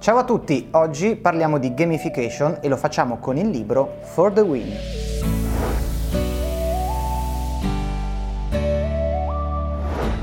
Ciao a tutti, oggi parliamo di gamification e lo facciamo con il libro For the Win.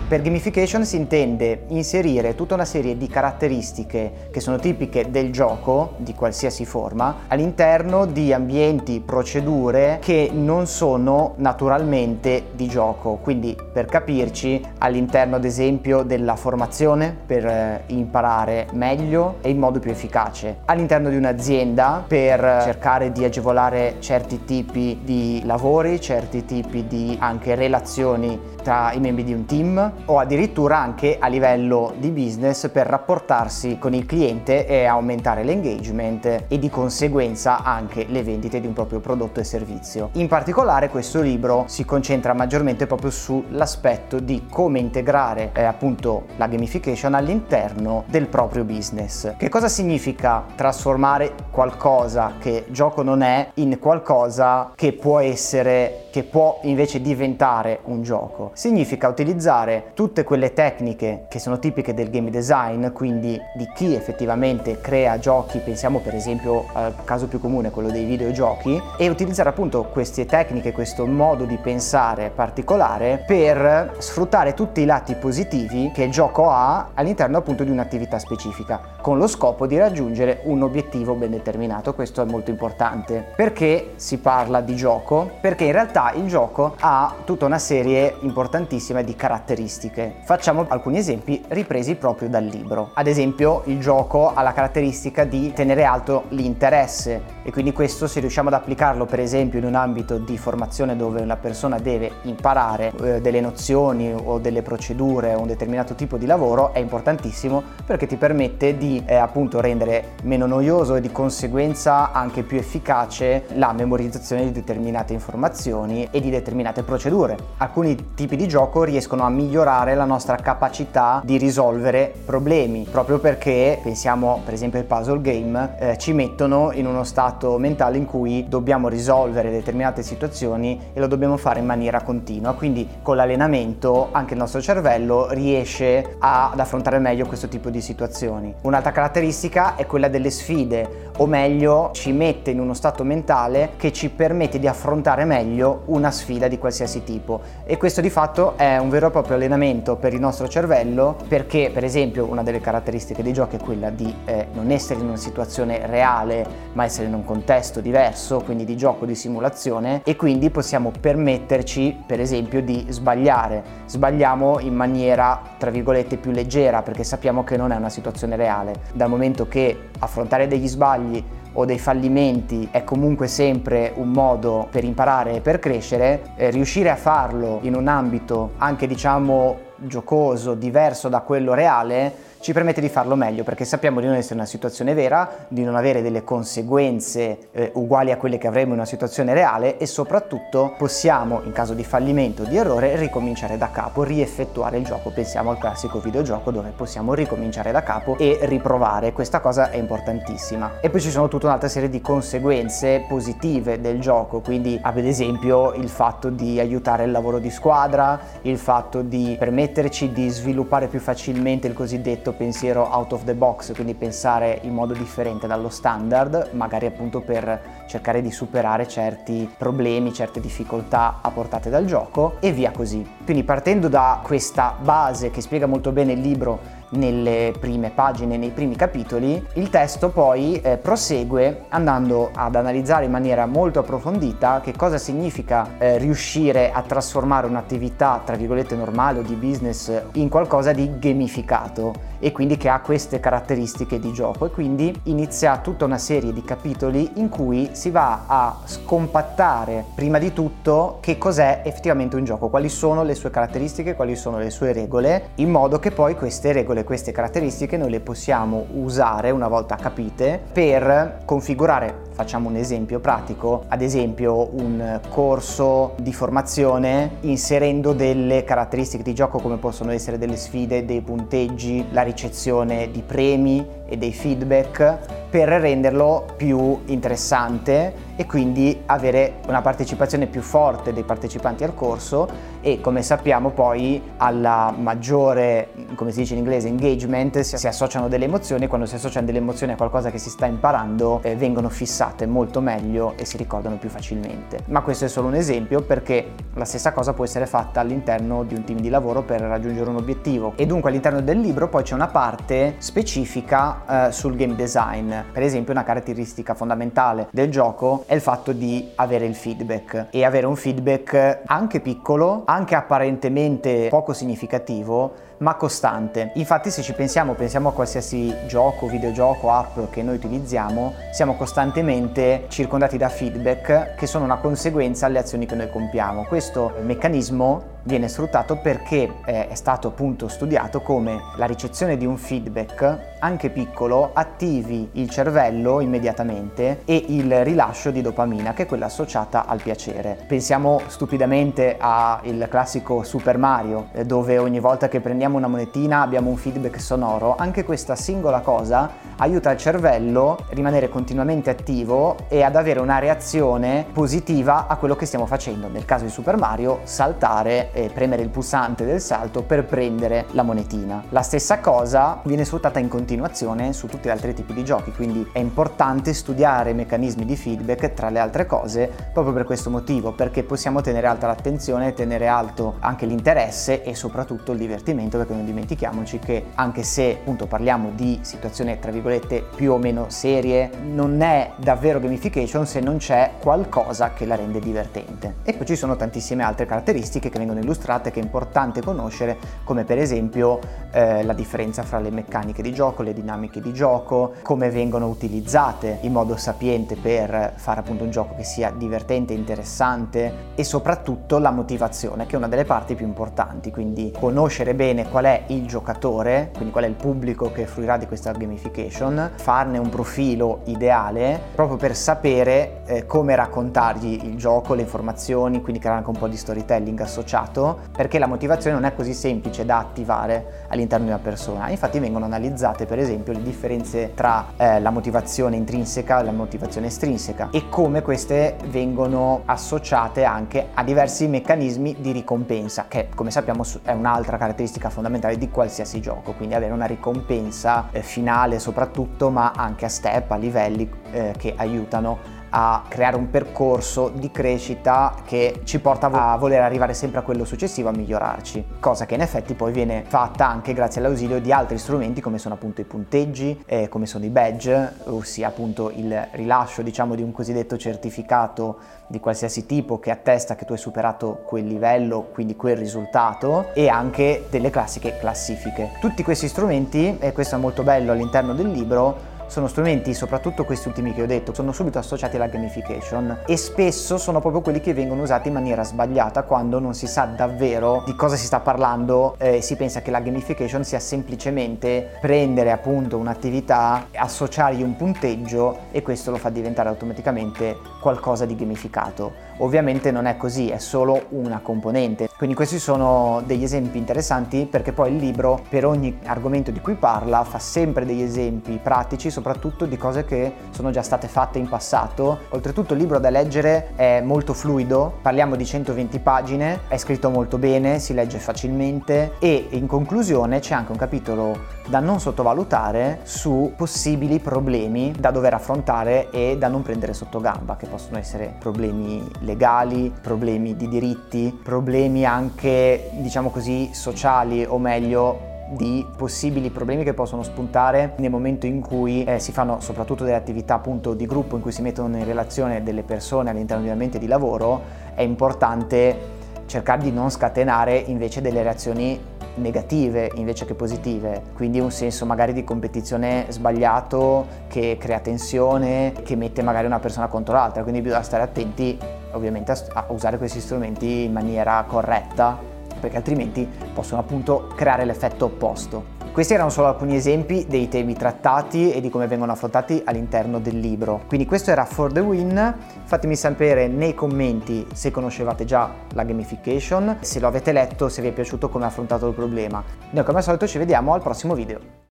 Per gamification si intende inserire tutta una serie di caratteristiche che sono tipiche del gioco, di qualsiasi forma, all'interno di ambienti, procedure che non sono naturalmente di gioco. Quindi per capirci, all'interno ad esempio della formazione per eh, imparare meglio e in modo più efficace, all'interno di un'azienda per cercare di agevolare certi tipi di lavori, certi tipi di anche relazioni tra i membri di un team o addirittura anche a livello di business per rapportarsi con il cliente e aumentare l'engagement e di conseguenza anche le vendite di un proprio prodotto e servizio. In particolare questo libro si concentra maggiormente proprio sull'aspetto di come integrare eh, appunto la gamification all'interno del proprio business. Che cosa significa trasformare qualcosa che gioco non è in qualcosa che può essere che può invece diventare un gioco. Significa utilizzare tutte quelle tecniche che sono tipiche del game design, quindi di chi effettivamente crea giochi, pensiamo per esempio al caso più comune, quello dei videogiochi, e utilizzare appunto queste tecniche, questo modo di pensare particolare per sfruttare tutti i lati positivi che il gioco ha all'interno appunto di un'attività specifica, con lo scopo di raggiungere un obiettivo ben determinato. Questo è molto importante. Perché si parla di gioco? Perché in realtà il gioco ha tutta una serie importantissima di caratteristiche. Facciamo alcuni esempi ripresi proprio dal libro. Ad esempio il gioco ha la caratteristica di tenere alto l'interesse e quindi questo se riusciamo ad applicarlo per esempio in un ambito di formazione dove una persona deve imparare eh, delle nozioni o delle procedure o un determinato tipo di lavoro è importantissimo perché ti permette di eh, appunto rendere meno noioso e di conseguenza anche più efficace la memorizzazione di determinate informazioni e di determinate procedure. Alcuni tipi di gioco riescono a migliorare la nostra capacità di risolvere problemi, proprio perché pensiamo per esempio ai puzzle game, eh, ci mettono in uno stato mentale in cui dobbiamo risolvere determinate situazioni e lo dobbiamo fare in maniera continua, quindi con l'allenamento anche il nostro cervello riesce a, ad affrontare meglio questo tipo di situazioni. Un'altra caratteristica è quella delle sfide, o meglio ci mette in uno stato mentale che ci permette di affrontare meglio una sfida di qualsiasi tipo e questo di fatto è un vero e proprio allenamento per il nostro cervello perché per esempio una delle caratteristiche dei giochi è quella di eh, non essere in una situazione reale ma essere in un contesto diverso quindi di gioco di simulazione e quindi possiamo permetterci per esempio di sbagliare. Sbagliamo in maniera tra virgolette più leggera perché sappiamo che non è una situazione reale. Dal momento che affrontare degli sbagli o dei fallimenti è comunque sempre un modo per imparare e per crescere, eh, riuscire a farlo in un ambito anche diciamo giocoso, diverso da quello reale, ci permette di farlo meglio perché sappiamo di non essere in una situazione vera, di non avere delle conseguenze eh, uguali a quelle che avremo in una situazione reale e soprattutto possiamo, in caso di fallimento o di errore, ricominciare da capo, rieffettuare il gioco. Pensiamo al classico videogioco dove possiamo ricominciare da capo e riprovare. Questa cosa è importantissima. E poi ci sono tutta un'altra serie di conseguenze positive del gioco, quindi ad esempio il fatto di aiutare il lavoro di squadra, il fatto di permetterci di sviluppare più facilmente il cosiddetto cosiddetto pensiero out of the box, quindi pensare in modo differente dallo standard, magari appunto per cercare di superare certi problemi, certe difficoltà apportate dal gioco e via così. Quindi partendo da questa base che spiega molto bene il libro nelle prime pagine, nei primi capitoli, il testo poi eh, prosegue andando ad analizzare in maniera molto approfondita che cosa significa eh, riuscire a trasformare un'attività tra virgolette normale o di business in qualcosa di gamificato e quindi che ha queste caratteristiche di gioco. E quindi inizia tutta una serie di capitoli in cui si va a scompattare prima di tutto che cos'è effettivamente un gioco, quali sono le sue caratteristiche, quali sono le sue regole, in modo che poi queste regole, queste caratteristiche noi le possiamo usare una volta capite per configurare Facciamo un esempio pratico, ad esempio un corso di formazione inserendo delle caratteristiche di gioco come possono essere delle sfide, dei punteggi, la ricezione di premi e dei feedback per renderlo più interessante e quindi avere una partecipazione più forte dei partecipanti al corso e come sappiamo poi alla maggiore, come si dice in inglese, engagement si associano delle emozioni e quando si associano delle emozioni a qualcosa che si sta imparando eh, vengono fissate molto meglio e si ricordano più facilmente. Ma questo è solo un esempio perché la stessa cosa può essere fatta all'interno di un team di lavoro per raggiungere un obiettivo e dunque all'interno del libro poi c'è una parte specifica eh, sul game design. Per esempio una caratteristica fondamentale del gioco è il fatto di avere il feedback e avere un feedback anche piccolo, anche apparentemente poco significativo, ma costante. Infatti se ci pensiamo, pensiamo a qualsiasi gioco, videogioco, app che noi utilizziamo, siamo costantemente circondati da feedback che sono una conseguenza alle azioni che noi compiamo. Questo meccanismo viene sfruttato perché eh, è stato appunto studiato come la ricezione di un feedback anche piccolo attivi il cervello immediatamente e il rilascio di dopamina che è quella associata al piacere. Pensiamo stupidamente al classico Super Mario eh, dove ogni volta che prendiamo una monetina abbiamo un feedback sonoro, anche questa singola cosa aiuta il cervello a rimanere continuamente attivo e ad avere una reazione positiva a quello che stiamo facendo. Nel caso di Super Mario saltare e premere il pulsante del salto per prendere la monetina. La stessa cosa viene sfruttata in continuazione su tutti gli altri tipi di giochi, quindi è importante studiare meccanismi di feedback tra le altre cose proprio per questo motivo, perché possiamo tenere alta l'attenzione, tenere alto anche l'interesse e soprattutto il divertimento, perché non dimentichiamoci che anche se appunto parliamo di situazioni tra virgolette più o meno serie, non è davvero gamification se non c'è qualcosa che la rende divertente. E poi ci sono tantissime altre caratteristiche che vengono illustrate che è importante conoscere, come per esempio eh, la differenza fra le meccaniche di gioco, le dinamiche di gioco, come vengono utilizzate in modo sapiente per fare appunto un gioco che sia divertente, interessante e soprattutto la motivazione, che è una delle parti più importanti, quindi conoscere bene qual è il giocatore, quindi qual è il pubblico che fruirà di questa gamification, farne un profilo ideale proprio per sapere eh, come raccontargli il gioco, le informazioni, quindi creare anche un po' di storytelling associato perché la motivazione non è così semplice da attivare all'interno di una persona. Infatti vengono analizzate per esempio le differenze tra eh, la motivazione intrinseca e la motivazione estrinseca e come queste vengono associate anche a diversi meccanismi di ricompensa, che come sappiamo è un'altra caratteristica fondamentale di qualsiasi gioco, quindi avere una ricompensa eh, finale soprattutto, ma anche a step, a livelli eh, che aiutano a creare un percorso di crescita che ci porta a voler arrivare sempre a quello successivo, a migliorarci, cosa che in effetti poi viene fatta anche grazie all'ausilio di altri strumenti come sono appunto i punteggi, eh, come sono i badge, ossia appunto il rilascio diciamo di un cosiddetto certificato di qualsiasi tipo che attesta che tu hai superato quel livello, quindi quel risultato e anche delle classiche classifiche. Tutti questi strumenti, e questo è molto bello all'interno del libro, sono strumenti, soprattutto questi ultimi che ho detto, sono subito associati alla gamification e spesso sono proprio quelli che vengono usati in maniera sbagliata quando non si sa davvero di cosa si sta parlando e eh, si pensa che la gamification sia semplicemente prendere appunto un'attività, associargli un punteggio e questo lo fa diventare automaticamente qualcosa di gamificato. Ovviamente non è così, è solo una componente. Quindi questi sono degli esempi interessanti perché poi il libro per ogni argomento di cui parla fa sempre degli esempi pratici, soprattutto di cose che sono già state fatte in passato. Oltretutto il libro da leggere è molto fluido, parliamo di 120 pagine, è scritto molto bene, si legge facilmente e in conclusione c'è anche un capitolo da non sottovalutare su possibili problemi da dover affrontare e da non prendere sotto gamba, che possono essere problemi legali, problemi di diritti, problemi anche, diciamo così, sociali o meglio di possibili problemi che possono spuntare nel momento in cui eh, si fanno soprattutto delle attività appunto di gruppo in cui si mettono in relazione delle persone all'interno di un ambiente di lavoro, è importante cercare di non scatenare invece delle reazioni negative invece che positive, quindi un senso magari di competizione sbagliato che crea tensione, che mette magari una persona contro l'altra, quindi bisogna stare attenti ovviamente a, usare questi strumenti in maniera corretta perché altrimenti possono appunto creare l'effetto opposto. Questi erano solo alcuni esempi dei temi trattati e di come vengono affrontati all'interno del libro. Quindi questo era For the Win. Fatemi sapere nei commenti se conoscevate già la gamification, se lo avete letto, se vi è piaciuto come ha affrontato il problema. Noi come al solito ci vediamo al prossimo video.